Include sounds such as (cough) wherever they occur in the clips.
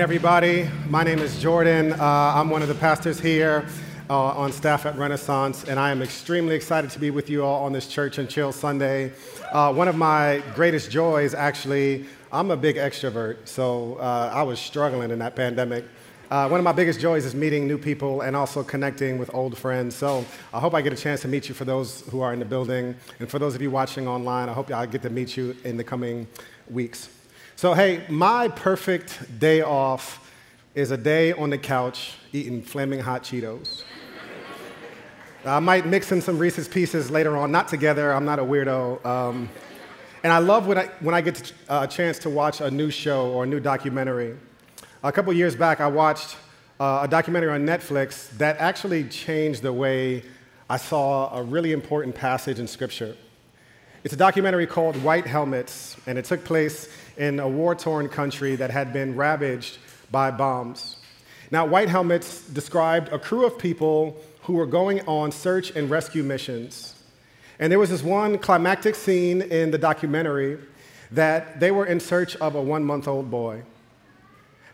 everybody. My name is Jordan. Uh, I'm one of the pastors here uh, on staff at Renaissance, and I am extremely excited to be with you all on this Church and Chill Sunday. Uh, one of my greatest joys, actually, I'm a big extrovert, so uh, I was struggling in that pandemic. Uh, one of my biggest joys is meeting new people and also connecting with old friends. So I hope I get a chance to meet you for those who are in the building. And for those of you watching online, I hope I get to meet you in the coming weeks. So, hey, my perfect day off is a day on the couch eating flaming hot Cheetos. I might mix in some Reese's Pieces later on, not together, I'm not a weirdo. Um, and I love when I, when I get uh, a chance to watch a new show or a new documentary. A couple years back, I watched uh, a documentary on Netflix that actually changed the way I saw a really important passage in Scripture. It's a documentary called White Helmets, and it took place in a war torn country that had been ravaged by bombs. Now, White Helmets described a crew of people who were going on search and rescue missions. And there was this one climactic scene in the documentary that they were in search of a one month old boy.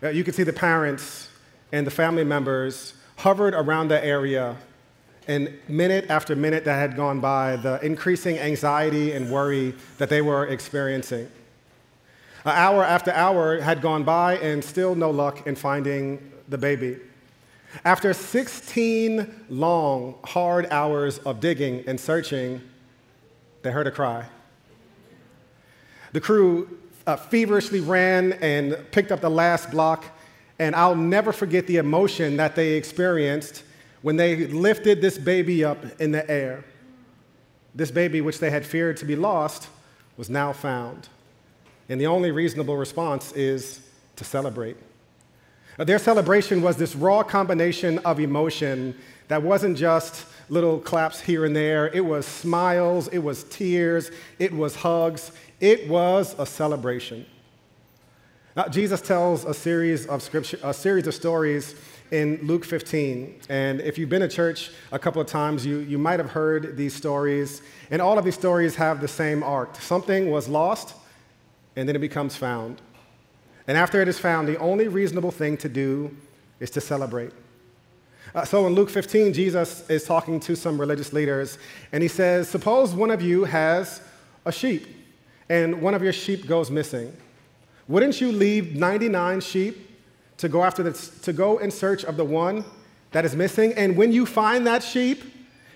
You could see the parents and the family members hovered around the area, and minute after minute that had gone by, the increasing anxiety and worry that they were experiencing. An hour after hour had gone by, and still no luck in finding the baby. After 16 long, hard hours of digging and searching, they heard a cry. The crew uh, feverishly ran and picked up the last block, and I'll never forget the emotion that they experienced when they lifted this baby up in the air. This baby, which they had feared to be lost, was now found. And the only reasonable response is to celebrate. Uh, their celebration was this raw combination of emotion that wasn't just little claps here and there. It was smiles, it was tears, it was hugs, it was a celebration. Now, Jesus tells a series of scripture, a series of stories in Luke 15. And if you've been to church a couple of times, you, you might have heard these stories. And all of these stories have the same arc. Something was lost, and then it becomes found. And after it is found, the only reasonable thing to do is to celebrate. Uh, so in Luke 15, Jesus is talking to some religious leaders, and he says, Suppose one of you has a sheep, and one of your sheep goes missing. Wouldn't you leave 99 sheep to go after the, to go in search of the one that is missing? And when you find that sheep,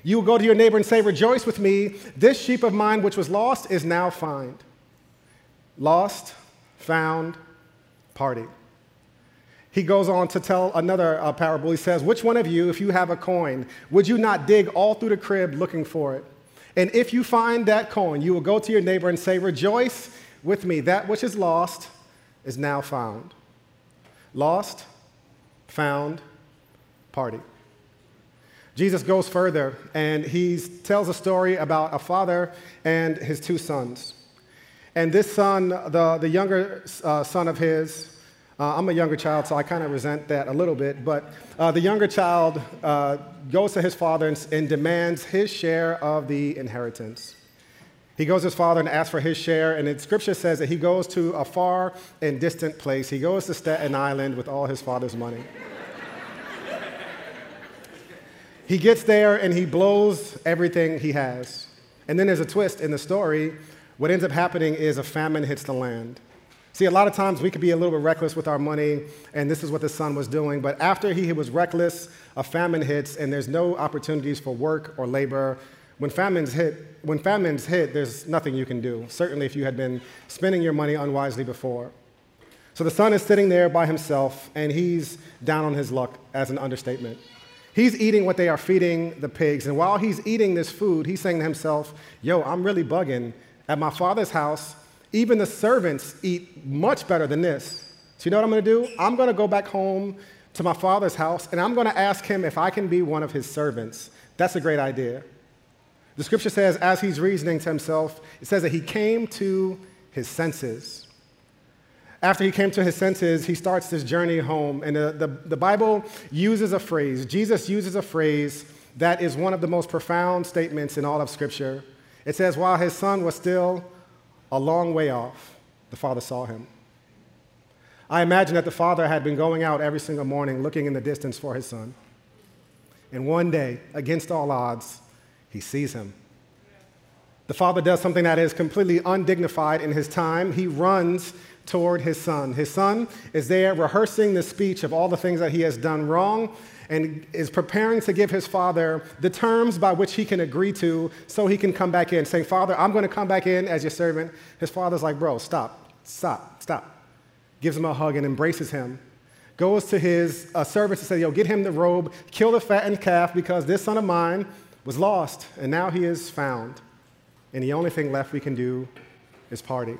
you will go to your neighbor and say, Rejoice with me, this sheep of mine which was lost is now found. Lost, found, party. He goes on to tell another uh, parable. He says, Which one of you, if you have a coin, would you not dig all through the crib looking for it? And if you find that coin, you will go to your neighbor and say, Rejoice with me, that which is lost is now found. Lost, found, party. Jesus goes further and he tells a story about a father and his two sons. And this son, the, the younger uh, son of his, uh, I'm a younger child, so I kind of resent that a little bit, but uh, the younger child uh, goes to his father and, and, demands his share of the inheritance. He goes to his father and asks for his share, and scripture says that he goes to a far and distant place. He goes to Staten Island with all his father's money. he gets there and he blows everything he has. And then there's a twist in the story what ends up happening is a famine hits the land. See, a lot of times we could be a little bit reckless with our money, and this is what the son was doing. But after he was reckless, a famine hits, and there's no opportunities for work or labor. When famines hit, when famines hit, there's nothing you can do. Certainly, if you had been spending your money unwisely before. So the son is sitting there by himself, and he's down on his luck, as an understatement. He's eating what they are feeding the pigs, and while he's eating this food, he's saying to himself, "Yo, I'm really bugging." At my father's house, even the servants eat much better than this. So, you know what I'm gonna do? I'm gonna go back home to my father's house and I'm gonna ask him if I can be one of his servants. That's a great idea. The scripture says, as he's reasoning to himself, it says that he came to his senses. After he came to his senses, he starts this journey home. And the, the, the Bible uses a phrase, Jesus uses a phrase that is one of the most profound statements in all of Scripture. It says, while his son was still a long way off, the father saw him. I imagine that the father had been going out every single morning looking in the distance for his son. And one day, against all odds, he sees him. The father does something that is completely undignified in his time. He runs toward his son. His son is there rehearsing the speech of all the things that he has done wrong and is preparing to give his father the terms by which he can agree to so he can come back in, saying, Father, I'm going to come back in as your servant. His father's like, Bro, stop, stop, stop. Gives him a hug and embraces him. Goes to his uh, servants and says, Yo, get him the robe, kill the fattened calf because this son of mine was lost and now he is found. And the only thing left we can do is party.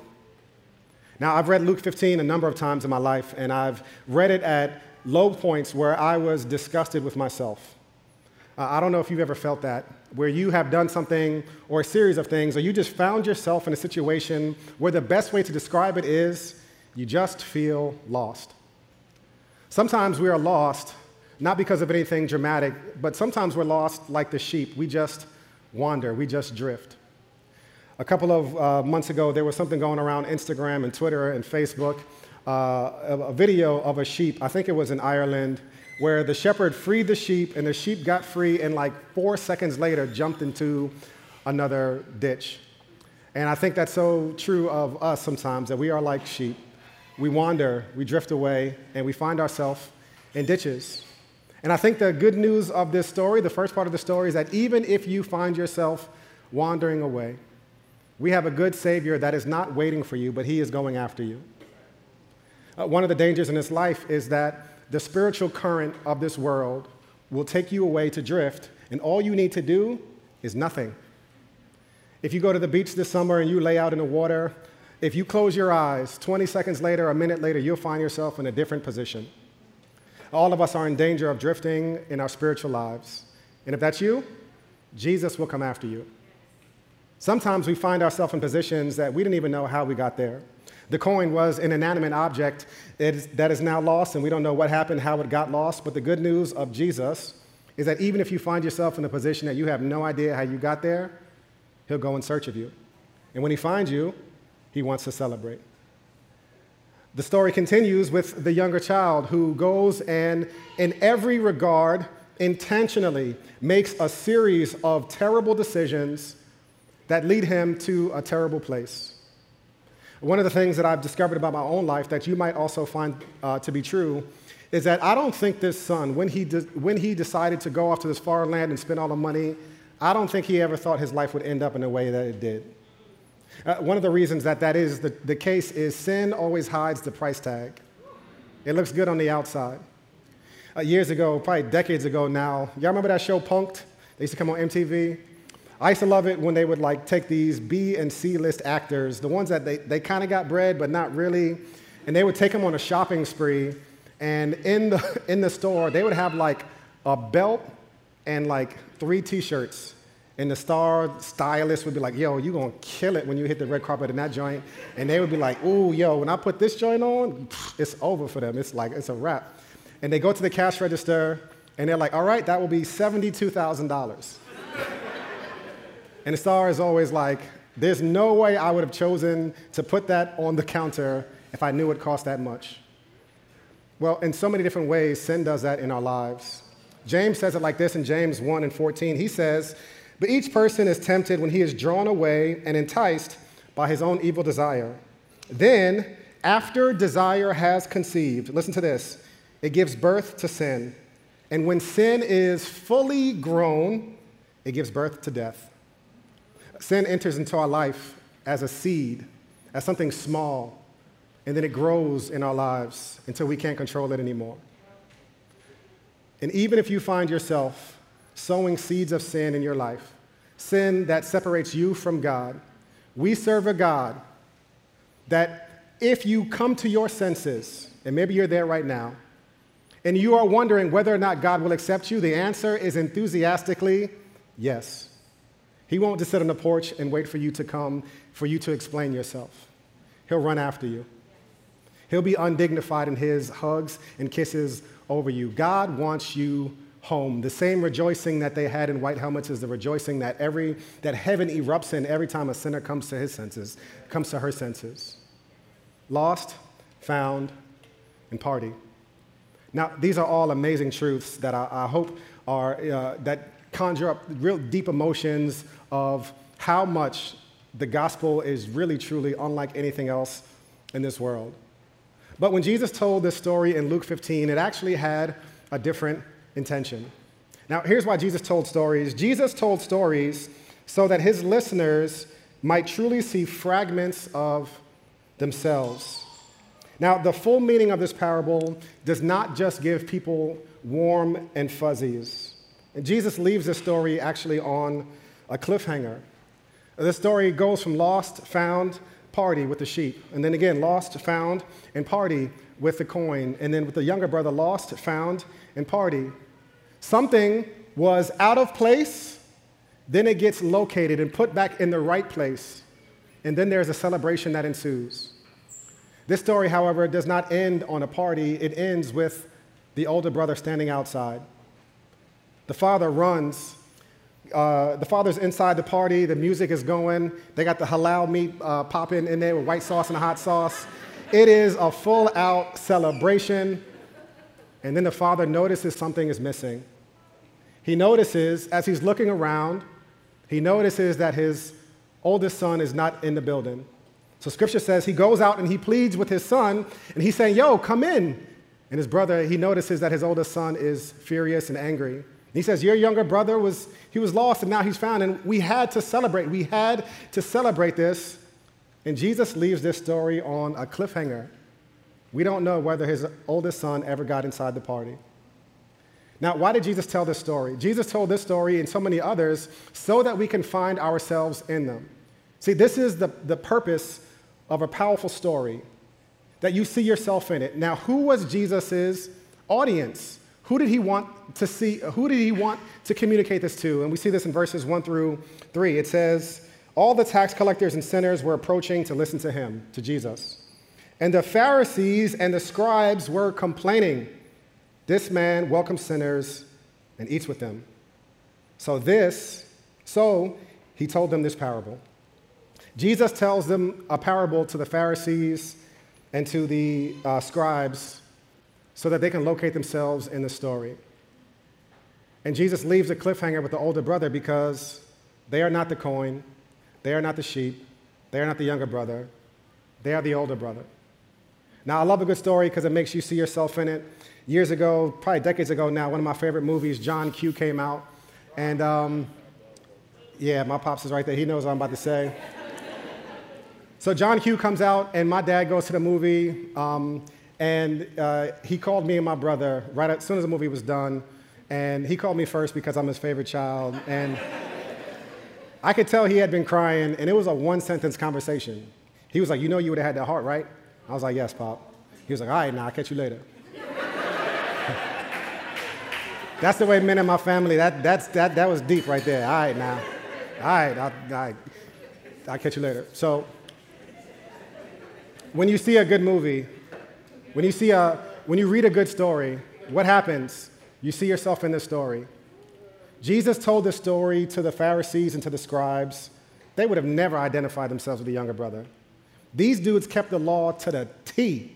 Now, I've read Luke 15 a number of times in my life, and I've read it at low points where I was disgusted with myself. Uh, I don't know if you've ever felt that, where you have done something or a series of things, or you just found yourself in a situation where the best way to describe it is you just feel lost. Sometimes we are lost, not because of anything dramatic, but sometimes we're lost like the sheep. We just wander, we just drift. A couple of uh, months ago, there was something going around Instagram and Twitter and Facebook, uh, a video of a sheep, I think it was in Ireland, where the shepherd freed the sheep and the sheep got free and like four seconds later jumped into another ditch. And I think that's so true of us sometimes that we are like sheep. We wander, we drift away, and we find ourselves in ditches. And I think the good news of this story, the first part of the story, is that even if you find yourself wandering away, we have a good Savior that is not waiting for you, but He is going after you. Uh, one of the dangers in this life is that the spiritual current of this world will take you away to drift, and all you need to do is nothing. If you go to the beach this summer and you lay out in the water, if you close your eyes, 20 seconds later, a minute later, you'll find yourself in a different position. All of us are in danger of drifting in our spiritual lives. And if that's you, Jesus will come after you. Sometimes we find ourselves in positions that we didn't even know how we got there. The coin was an inanimate object that is now lost, and we don't know what happened, how it got lost. But the good news of Jesus is that even if you find yourself in a position that you have no idea how you got there, He'll go in search of you. And when He finds you, He wants to celebrate. The story continues with the younger child who goes and, in every regard, intentionally makes a series of terrible decisions that lead him to a terrible place. One of the things that I've discovered about my own life that you might also find uh, to be true is that I don't think this son, when he, de- when he decided to go off to this far land and spend all the money, I don't think he ever thought his life would end up in the way that it did. Uh, one of the reasons that that is the, the case is sin always hides the price tag. It looks good on the outside. Uh, years ago, probably decades ago now, y'all remember that show Punk'd? They used to come on MTV. I used to love it when they would like take these B and C list actors, the ones that they, they kind of got bread, but not really, and they would take them on a shopping spree. And in the, (laughs) in the store, they would have like a belt and like three t shirts. And the star stylist would be like, yo, you're gonna kill it when you hit the red carpet in that joint. And they would be like, ooh, yo, when I put this joint on, it's over for them. It's like, it's a wrap. And they go to the cash register and they're like, all right, that will be $72,000. And the star is always like, there's no way I would have chosen to put that on the counter if I knew it cost that much. Well, in so many different ways, sin does that in our lives. James says it like this in James 1 and 14. He says, But each person is tempted when he is drawn away and enticed by his own evil desire. Then, after desire has conceived, listen to this, it gives birth to sin. And when sin is fully grown, it gives birth to death. Sin enters into our life as a seed, as something small, and then it grows in our lives until we can't control it anymore. And even if you find yourself sowing seeds of sin in your life, sin that separates you from God, we serve a God that if you come to your senses, and maybe you're there right now, and you are wondering whether or not God will accept you, the answer is enthusiastically yes. He won't just sit on the porch and wait for you to come, for you to explain yourself. He'll run after you. He'll be undignified in his hugs and kisses over you. God wants you home. The same rejoicing that they had in white helmets is the rejoicing that every that heaven erupts in every time a sinner comes to his senses, comes to her senses. Lost, found, and party. Now, these are all amazing truths that I, I hope are, uh, that conjure up real deep emotions of how much the gospel is really, truly unlike anything else in this world. But when Jesus told this story in Luke 15, it actually had a different intention. Now, here's why Jesus told stories Jesus told stories so that his listeners might truly see fragments of themselves. Now, the full meaning of this parable does not just give people warm and fuzzies. And Jesus leaves this story actually on a cliffhanger. The story goes from lost, found, party with the sheep, and then again, lost, found, and party with the coin, and then with the younger brother, lost, found, and party. Something was out of place, then it gets located and put back in the right place, and then there's a celebration that ensues. This story, however, does not end on a party, it ends with the older brother standing outside. The father runs. Uh, the father's inside the party, the music is going. They got the halal meat uh, popping in there with white sauce and hot sauce. It is a full out celebration. And then the father notices something is missing. He notices, as he's looking around, he notices that his oldest son is not in the building. So scripture says he goes out and he pleads with his son, and he's saying, Yo, come in. And his brother, he notices that his oldest son is furious and angry. He says, Your younger brother was, he was lost and now he's found. And we had to celebrate. We had to celebrate this. And Jesus leaves this story on a cliffhanger. We don't know whether his oldest son ever got inside the party. Now, why did Jesus tell this story? Jesus told this story and so many others so that we can find ourselves in them. See, this is the, the purpose of a powerful story that you see yourself in it. Now, who was Jesus' audience? Who did he want to see? Who did he want to communicate this to? And we see this in verses 1 through 3. It says, All the tax collectors and sinners were approaching to listen to him, to Jesus. And the Pharisees and the scribes were complaining, This man welcomes sinners and eats with them. So this, so he told them this parable. Jesus tells them a parable to the Pharisees and to the uh, scribes so that they can locate themselves in the story. And Jesus leaves a cliffhanger with the older brother because they are not the coin, they are not the sheep, they are not the younger brother, they are the older brother. Now, I love a good story because it makes you see yourself in it. Years ago, probably decades ago now, one of my favorite movies, John Q, came out. And um, yeah, my pops is right there. He knows what I'm about to say. So John Q comes out, and my dad goes to the movie, um, and uh, he called me and my brother right as soon as the movie was done, and he called me first because I'm his favorite child, and I could tell he had been crying, and it was a one-sentence conversation. He was like, "You know, you would have had that heart, right?" I was like, "Yes, pop." He was like, "All right, now I'll catch you later." (laughs) that's the way men in my family. That that's that that was deep right there. All right, now, all right, I'll, all right, I'll catch you later. So when you see a good movie, when you, see a, when you read a good story, what happens? You see yourself in the story. Jesus told this story to the Pharisees and to the scribes. They would have never identified themselves with the younger brother. These dudes kept the law to the T.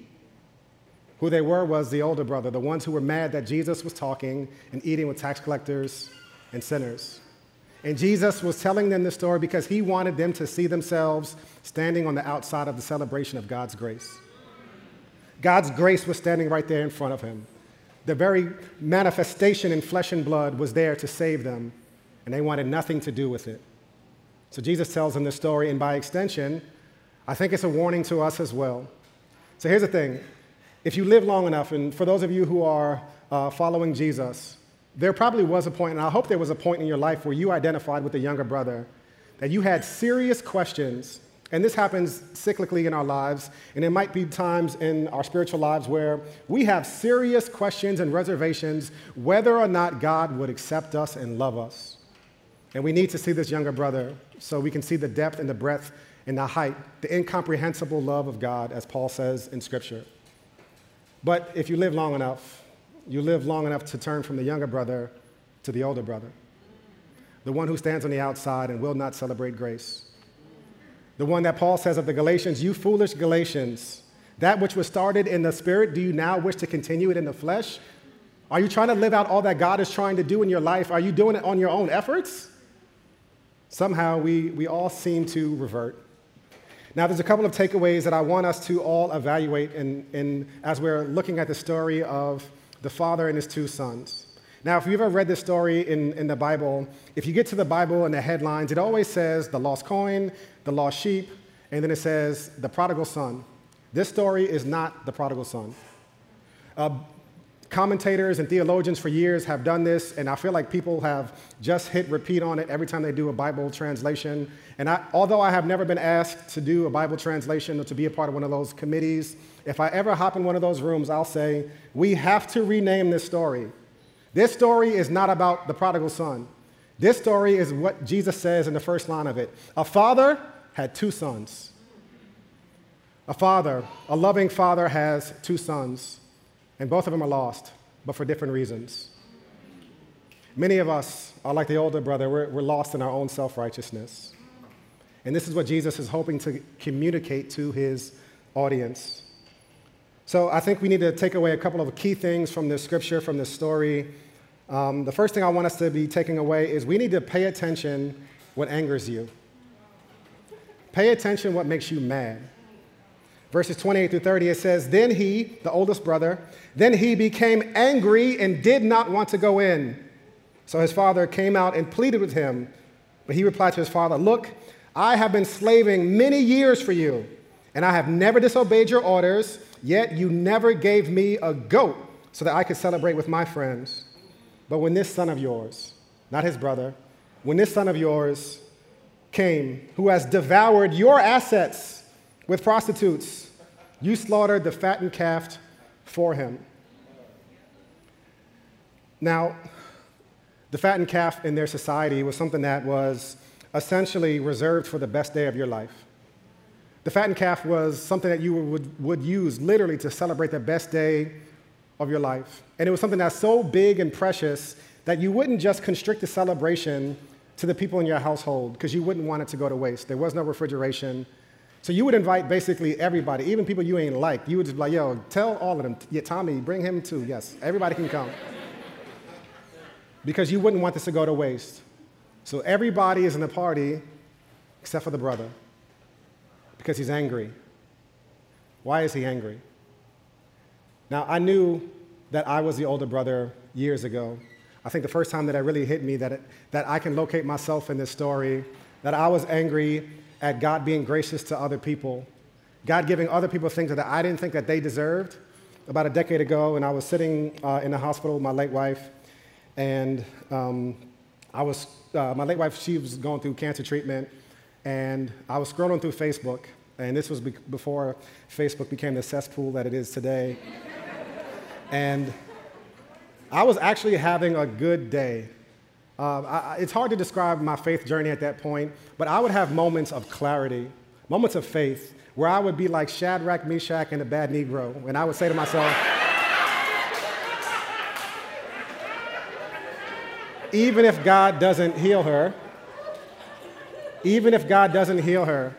Who they were was the older brother, the ones who were mad that Jesus was talking and eating with tax collectors and sinners. And Jesus was telling them this story because he wanted them to see themselves standing on the outside of the celebration of God's grace. God's grace was standing right there in front of him. The very manifestation in flesh and blood was there to save them, and they wanted nothing to do with it. So Jesus tells them this story, and by extension, I think it's a warning to us as well. So here's the thing if you live long enough, and for those of you who are uh, following Jesus, there probably was a point, and I hope there was a point in your life where you identified with a younger brother, that you had serious questions. And this happens cyclically in our lives, and it might be times in our spiritual lives where we have serious questions and reservations whether or not God would accept us and love us. And we need to see this younger brother so we can see the depth and the breadth and the height, the incomprehensible love of God, as Paul says in Scripture. But if you live long enough, you live long enough to turn from the younger brother to the older brother, the one who stands on the outside and will not celebrate grace. The one that Paul says of the Galatians, you foolish Galatians, That which was started in the spirit, do you now wish to continue it in the flesh? Are you trying to live out all that God is trying to do in your life? Are you doing it on your own efforts? Somehow we, we all seem to revert. Now, there's a couple of takeaways that I want us to all evaluate in, in, as we're looking at the story of the father and his two sons. Now, if you've ever read this story in, in the Bible, if you get to the Bible and the headlines, it always says the lost coin, the lost sheep, and then it says the prodigal son. This story is not the prodigal son. Uh, commentators and theologians for years have done this, and I feel like people have just hit repeat on it every time they do a Bible translation. And I, although I have never been asked to do a Bible translation or to be a part of one of those committees, if I ever hop in one of those rooms, I'll say, we have to rename this story. This story is not about the prodigal son. This story is what Jesus says in the first line of it. A father had two sons. A father, a loving father, has two sons, and both of them are lost, but for different reasons. Many of us are like the older brother, we're, we're lost in our own self righteousness. And this is what Jesus is hoping to communicate to his audience. So I think we need to take away a couple of key things from this scripture, from this story. Um, the first thing I want us to be taking away is we need to pay attention what angers you. Pay attention what makes you mad. Verses 28 through 30, it says, Then he, the oldest brother, then he became angry and did not want to go in. So his father came out and pleaded with him. But he replied to his father, Look, I have been slaving many years for you, and I have never disobeyed your orders, yet you never gave me a goat so that I could celebrate with my friends. But when this son of yours, not his brother, when this son of yours came, who has devoured your assets, with prostitutes. You slaughtered the fattened calf for him. Now, the fattened calf in their society was something that was essentially reserved for the best day of your life. The fattened calf was something that you would, would use literally to celebrate the best day of your life. And it was something that's so big and precious that you wouldn't just constrict the celebration to the people in your household because you wouldn't want it to go to waste. There was no refrigeration, so you would invite basically everybody, even people you ain't like. You would just be like, yo, tell all of them, yeah, Tommy, bring him too. Yes, everybody can come. because you wouldn't want this to go to waste. So everybody is in the party except for the brother because he's angry. Why is he angry? Now, I knew that I was the older brother years ago. I think the first time that it really hit me that, it, that I can locate myself in this story, that I was angry at God being gracious to other people, God giving other people things that I didn't think that they deserved. About a decade ago, and I was sitting uh, in the hospital with my late wife, and um, I was, uh, my late wife, she was going through cancer treatment, and I was scrolling through Facebook, and this was be- before Facebook became the cesspool that it is today. and I was actually having a good day. Uh, I, it's hard to describe my faith journey at that point, but I would have moments of clarity, moments of faith, where I would be like Shadrach, Meshach, and Abednego, and I would say to myself, even if God doesn't heal her, even if God doesn't heal her,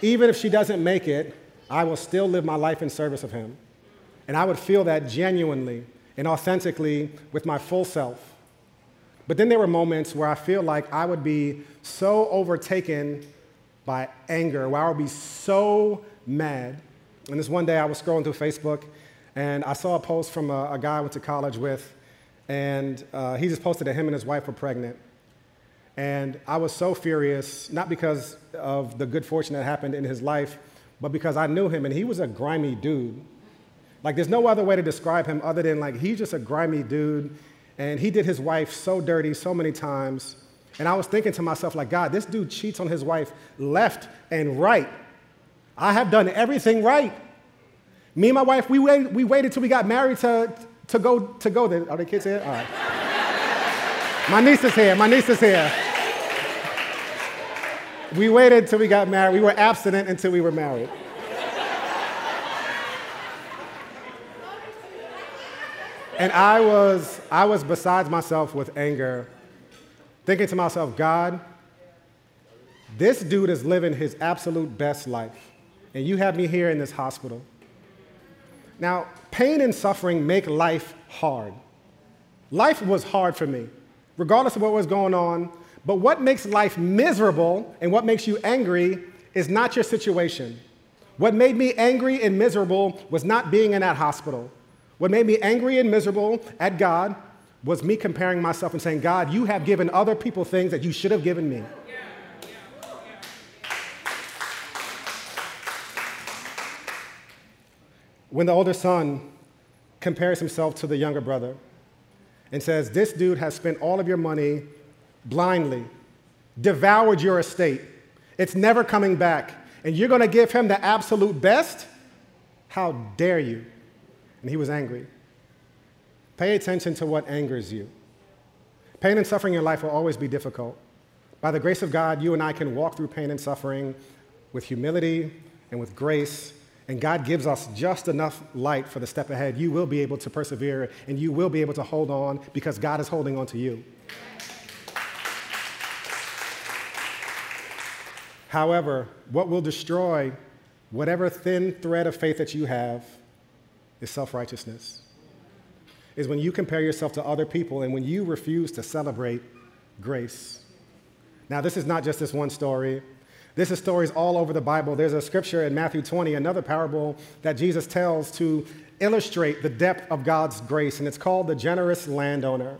even if she doesn't make it, I will still live my life in service of Him. And I would feel that genuinely and authentically with my full self. But then there were moments where I feel like I would be so overtaken by anger, where I would be so mad. And this one day I was scrolling through Facebook and I saw a post from a, a guy I went to college with, and uh, he just posted that him and his wife were pregnant. And I was so furious, not because of the good fortune that happened in his life, but because I knew him and he was a grimy dude. Like, there's no other way to describe him other than like he's just a grimy dude and he did his wife so dirty so many times. And I was thinking to myself, like, God, this dude cheats on his wife left and right. I have done everything right. Me and my wife, we waited, we waited till we got married to, to, go, to go there. Are the kids here? All right. my niece is here. My niece is here. We waited till we got married. We were abstinent until we were married. And I was, I was besides myself with anger, thinking to myself, God, this dude is living his absolute best life. and you have me here in this hospital. Now, pain and suffering make life hard. Life was hard for me, regardless of what was going on. But what makes life miserable and what makes you angry is not your situation. What made me angry and miserable was not being in that hospital. What made me angry and miserable at God was me comparing myself and saying, God, you have given other people things that you should have given me. When the older son compares himself to the younger brother and says, This dude has spent all of your money blindly, devoured your estate, it's never coming back, and you're gonna give him the absolute best? How dare you? And he was angry. Pay attention to what angers you. Pain and suffering in life will always be difficult. By the grace of God, you and I can walk through pain and suffering with humility and with grace. And God gives us just enough light for the step ahead. You will be able to persevere and you will be able to hold on because God is holding on to you. However, what will destroy whatever thin thread of faith that you have is self righteousness is when you compare yourself to other people and when you refuse to celebrate grace. Now, this is not just this one story. This is stories all over the Bible. There's a scripture in Matthew 20, another parable that Jesus tells to illustrate the depth of God's grace, and it's called the generous landowner.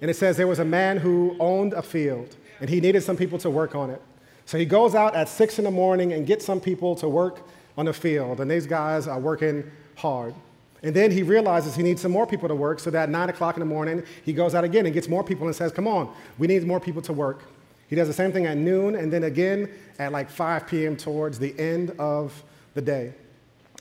And it says there was a man who owned a field, and he needed some people to work on it. So he goes out at six in the morning and gets some people to work on the field, and these guys are working hard. And then he realizes he needs some more people to work, so that 9 o'clock in the morning, he goes out again and gets more people and says, Come on, we need more people to work. He does the same thing at noon and then again at like 5 p.m. towards the end of the day.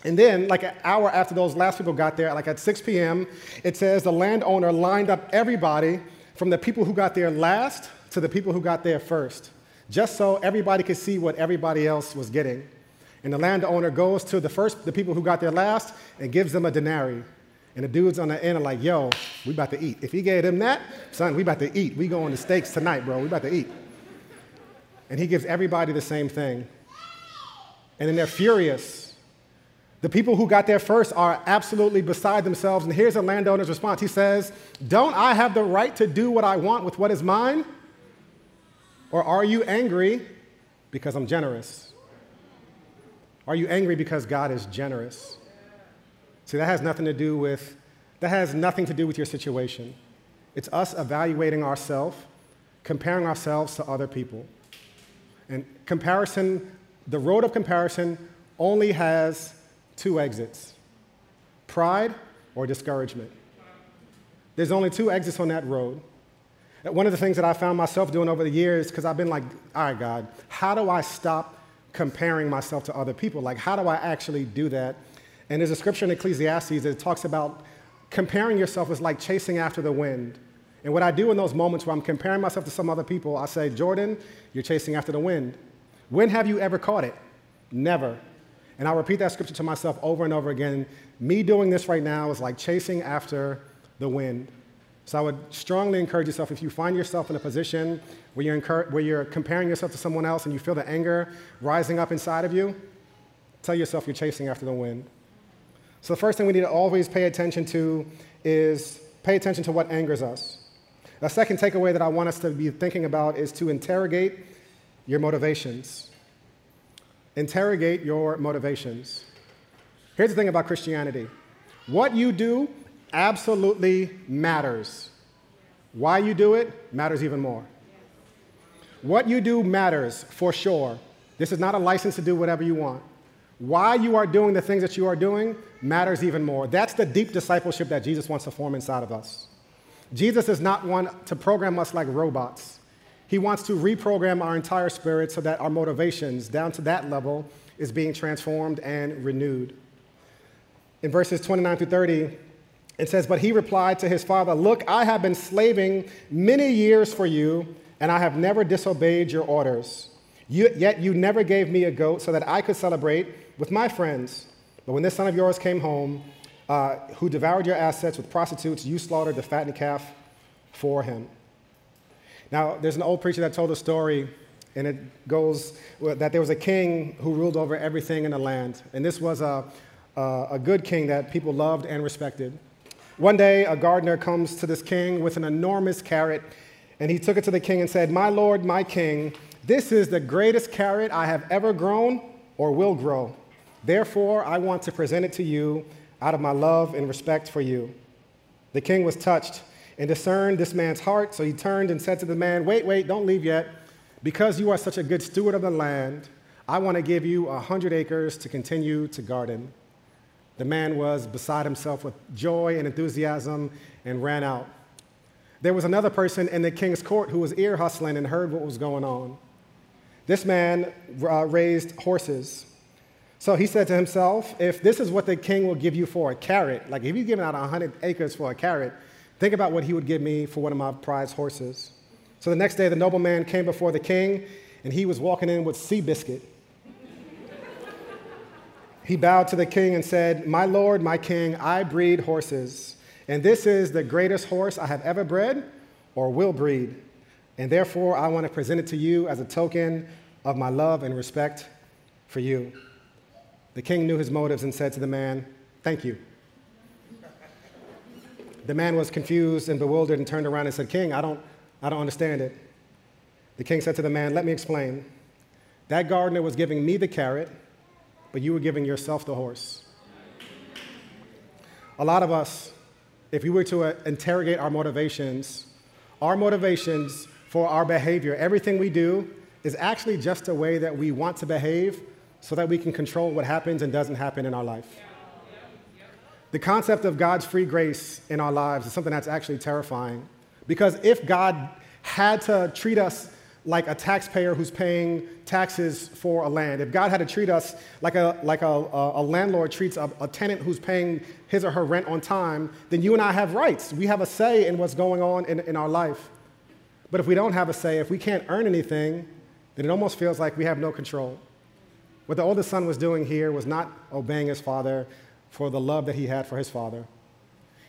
And then, like an hour after those last people got there, like at 6 p.m., it says the landowner lined up everybody from the people who got there last to the people who got there first, just so everybody could see what everybody else was getting. And the landowner goes to the first, the people who got there last, and gives them a denarii. And the dudes on the end are like, yo, we about to eat. If he gave them that, son, we about to eat. We going to steaks tonight, bro. We about to eat. And he gives everybody the same thing. And then they're furious. The people who got there first are absolutely beside themselves. And here's the landowner's response. He says, Don't I have the right to do what I want with what is mine? Or are you angry because I'm generous? Are you angry because God is generous? See, that has nothing to do with that has nothing to do with your situation. It's us evaluating ourselves, comparing ourselves to other people. And comparison, the road of comparison only has two exits pride or discouragement. There's only two exits on that road. One of the things that I found myself doing over the years, because I've been like, all right, God, how do I stop comparing myself to other people. Like, how do I actually do that? And there's a scripture in Ecclesiastes that talks about comparing yourself is like chasing after the wind. And what I do in those moments where I'm comparing myself to some other people, I say, Jordan, you're chasing after the wind. When have you ever caught it? Never. And I repeat that scripture to myself over and over again. Me doing this right now is like chasing after the wind. So I would strongly encourage yourself if you find yourself in a position where you're, incur- where you're comparing yourself to someone else and you feel the anger rising up inside of you, tell yourself you're chasing after the wind. So the first thing we need to always pay attention to is pay attention to what angers us. The second takeaway that I want us to be thinking about is to interrogate your motivations. Interrogate your motivations. Here's the thing about Christianity what you do absolutely matters. Why you do it matters even more. What you do matters for sure. This is not a license to do whatever you want. Why you are doing the things that you are doing matters even more. That's the deep discipleship that Jesus wants to form inside of us. Jesus is not one to program us like robots. He wants to reprogram our entire spirit so that our motivations, down to that level, is being transformed and renewed. In verses 29 through 30, it says, But he replied to his father, Look, I have been slaving many years for you, and I have never disobeyed your orders. You, yet you never gave me a goat so that I could celebrate with my friends. But when this son of yours came home, uh, who devoured your assets with prostitutes, you slaughtered the fattened calf for him. Now, there's an old preacher that told a story, And it goes that there was a king who ruled over everything in the land. And this was a, a, a good king that people loved and respected. One day, a gardener comes to this king with an enormous carrot, and he took it to the king and said, My lord, my king, this is the greatest carrot I have ever grown or will grow. Therefore, I want to present it to you out of my love and respect for you. The king was touched and discerned this man's heart, so he turned and said to the man, Wait, wait, don't leave yet. Because you are such a good steward of the land, I want to give you a hundred acres to continue to garden. The man was beside himself with joy and enthusiasm and ran out. There was another person in the king's court who was ear hustling and heard what was going on. This man uh, raised horses. So he said to himself, if this is what the king will give you for a carrot, like if he's giving out 100 acres for a carrot, think about what he would give me for one of my prize horses. So the next day, the nobleman came before the king, and he was walking in with Seabiscuit. He bowed to the king and said, My lord, my king, I breed horses, and this is the greatest horse I have ever bred or will breed. And therefore, I want to present it to you as a token of my love and respect for you. The king knew his motives and said to the man, Thank you. The man was confused and bewildered and turned around and said, King, I don't, I don't understand it. The king said to the man, Let me explain. That gardener was giving me the carrot, but you were giving yourself the horse. A lot of us, if we were to uh, interrogate our motivations, our motivations for our behavior, everything we do, is actually just a way that we want to behave so that we can control what happens and doesn't happen in our life. The concept of God's free grace in our lives is something that's actually terrifying. Because if God had to treat us like a taxpayer who's paying taxes for a land, if God had to treat us like a, like a, a, landlord treats a, a tenant who's paying his or her rent on time, then you and I have rights. We have a say in what's going on in, in our life. But if we don't have a say, if we can't earn anything, then it almost feels like we have no control. What the oldest son was doing here was not obeying his father for the love that he had for his father.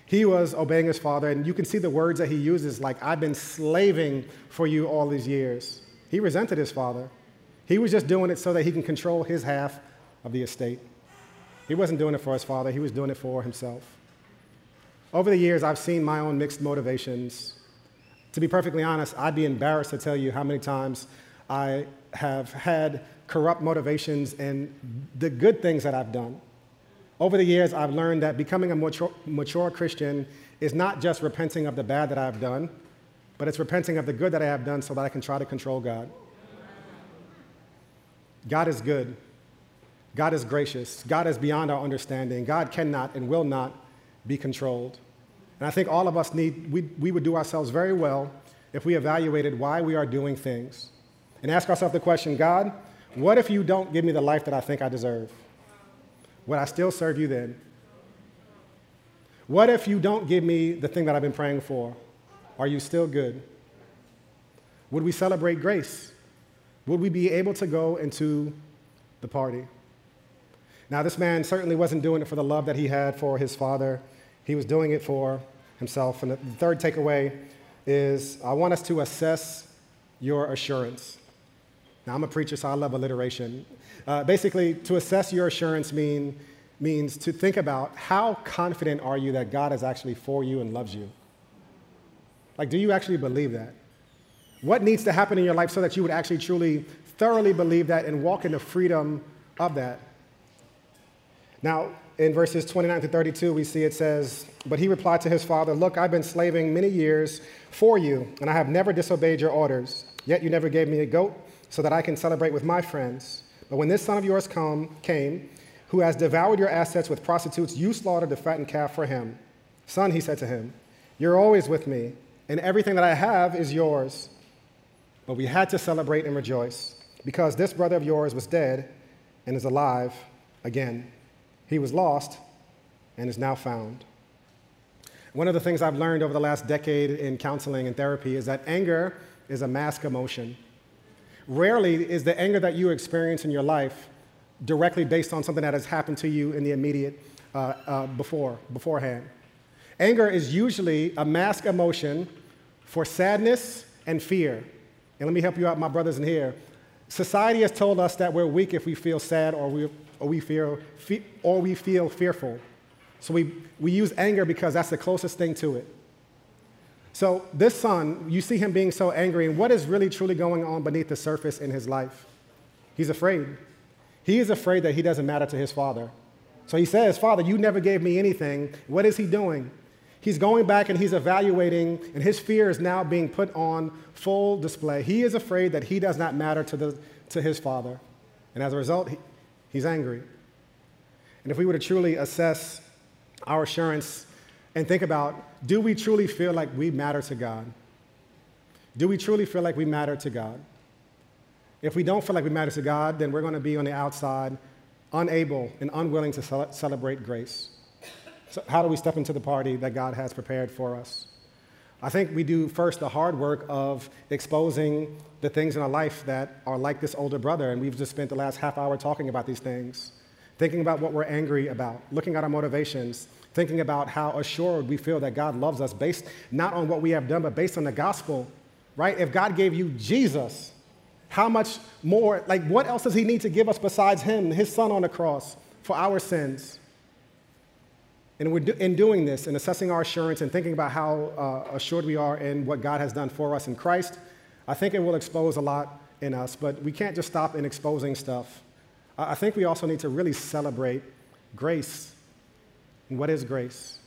He was obeying his father, and you can see the words that he uses like, I've been slaving for you all these years. He resented his father. He was just doing it so that he can control his half of the estate. He wasn't doing it for his father, he was doing it for himself. Over the years, I've seen my own mixed motivations. To be perfectly honest, I'd be embarrassed to tell you how many times I have had corrupt motivations and the good things that I've done. Over the years, I've learned that becoming a mature, mature, Christian is not just repenting of the bad that I've done, but it's repenting of the good that I have done so that I can try to control God. God is good. God is gracious. God is beyond our understanding. God cannot and will not be controlled. And I think all of us need, we, we would do ourselves very well if we evaluated why we are doing things and ask ourselves the question God, what if you don't give me the life that I think I deserve? Would I still serve you then? What if you don't give me the thing that I've been praying for? Are you still good? Would we celebrate grace? Would we be able to go into the party? Now, this man certainly wasn't doing it for the love that he had for his father, he was doing it for himself. And the third takeaway is I want us to assess your assurance. Now, I'm a preacher, so I love alliteration. Uh, basically, to assess your assurance mean, means to think about how confident are you that God is actually for you and loves you? Like, do you actually believe that? What needs to happen in your life so that you would actually truly, thoroughly believe that and walk in the freedom of that? Now, in verses 29 to 32, we see it says, But he replied to his father, Look, I've been slaving many years for you, and I have never disobeyed your orders. Yet you never gave me a goat so that I can celebrate with my friends. When this son of yours come, came, who has devoured your assets with prostitutes, you slaughtered the fattened calf for him. Son, he said to him, You're always with me, and everything that I have is yours. But we had to celebrate and rejoice, because this brother of yours was dead and is alive again. He was lost and is now found. One of the things I've learned over the last decade in counseling and therapy is that anger is a mask emotion. Rarely is the anger that you experience in your life directly based on something that has happened to you in the immediate uh, uh, before, beforehand. Anger is usually a mask emotion for sadness and fear. And let me help you out, my brothers in here. Society has told us that we're weak if we feel sad or we, or we, feel, or we feel fearful. So we, we use anger because that's the closest thing to it. So this son, you see him being so angry, and what is really truly going on beneath the surface in his life? He's afraid. He is afraid that he doesn't matter to his father. So he says, Father, you never gave me anything. What is he doing? He's going back and he's evaluating, and his fear is now being put on full display. He is afraid that he does not matter to, the, to his father. And as a result, he, he's angry. And if we were to truly assess our assurance and think about do we truly feel like we matter to God? Do we truly feel like we matter to God? If we don't feel like we matter to God, then we're going to be on the outside, unable and unwilling to celebrate grace. So, how do we step into the party that God has prepared for us? I think we do first the hard work of exposing the things in our life that are like this older brother, and we've just spent the last half hour talking about these things, thinking about what we're angry about, looking at our motivations, thinking about how assured we feel that God loves us based not on what we have done, but based on the gospel, right? If God gave you Jesus, how much more, like, what else does He need to give us besides Him, His Son on the cross, for our sins? And we're in doing this and assessing our assurance and thinking about how uh, assured we are in what God has done for us in Christ, I think it will expose a lot in us. But we can't just stop in exposing stuff. I think we also need to really celebrate grace. What is grace?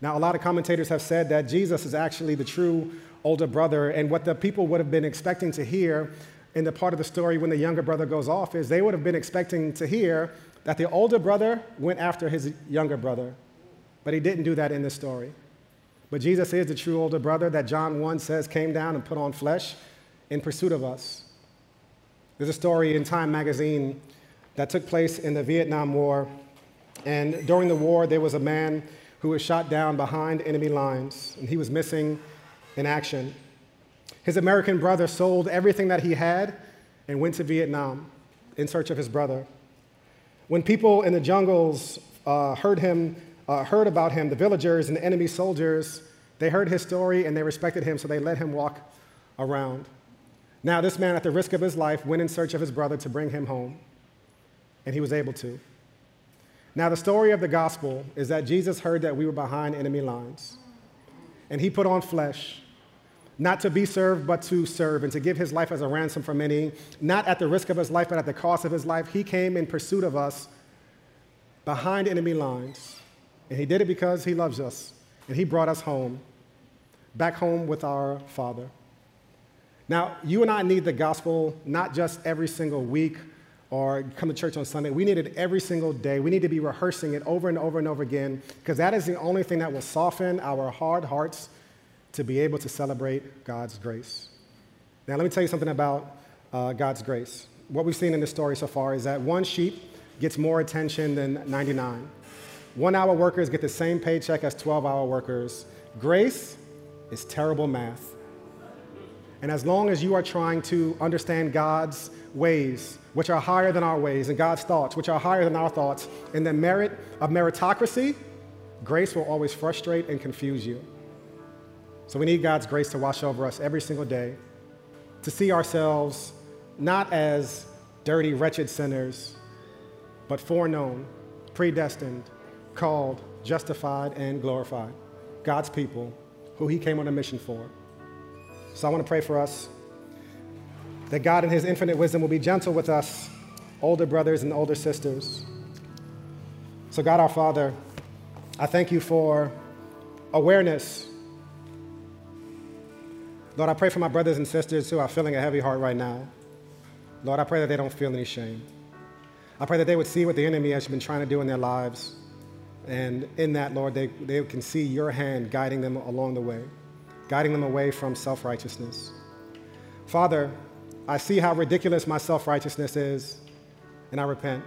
Now, a lot of commentators have said that Jesus is actually the true older brother, and what the people would have been expecting to hear in the part of the story when the younger brother goes off is they would have been expecting to hear that the older brother went after his younger brother. But he didn't do that in this story. But Jesus is the true older brother that John 1 says came down and put on flesh in pursuit of us. There's a story in Time magazine that took place in the Vietnam War. And during the war, there was a man who was shot down behind enemy lines, and he was missing in action. His American brother sold everything that he had and went to Vietnam in search of his brother. When people in the jungles uh, heard him uh, heard about him, the villagers and the enemy soldiers, they heard his story and they respected him, so they let him walk around. Now, this man, at the risk of his life, went in search of his brother to bring him home, and he was able to. Now, the story of the gospel is that Jesus heard that we were behind enemy lines, and he put on flesh, not to be served, but to serve, and to give his life as a ransom for many, not at the risk of his life, but at the cost of his life. He came in pursuit of us behind enemy lines and he did it because he loves us. And he brought us home, back home with our Father. Now, you and I need the gospel not just every single week or come to church on Sunday. We need it every single day. We need to be rehearsing it over and over and over again because that is the only thing that will soften our hard hearts to be able to celebrate God's grace. Now, let me tell you something about uh, God's grace. What we've seen in this story so far is that one sheep gets more attention than 99. One hour workers get the same paycheck as 12 hour workers. Grace is terrible math. And as long as you are trying to understand God's ways, which are higher than our ways, and God's thoughts, which are higher than our thoughts, in the merit of meritocracy, grace will always frustrate and confuse you. So we need God's grace to wash over us every single day, to see ourselves not as dirty, wretched sinners, but foreknown, predestined, called, justified, and glorified. God's people who he came on a mission for. So I want to pray for us that God, in his infinite wisdom, will be gentle with us, older brothers and older sisters. So, God our Father, I thank you for awareness. Lord, I pray for my brothers and sisters who are feeling a heavy heart right now. Lord, I pray that they don't feel any shame. I pray that they would see what the enemy has been trying to do in their lives and in that, Lord, they, they can see your hand guiding them along the way, guiding them away from self righteousness. Father, I see how ridiculous my self righteousness is, and I repent.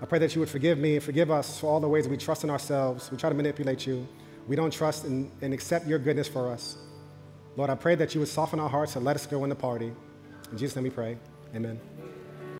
I pray that you would forgive me and forgive us for all the ways we trust in ourselves. We try to manipulate you. We don't trust and, and accept your goodness for us. Lord, I pray that you would soften our hearts and let us go in the party. In Jesus' name we pray. Amen.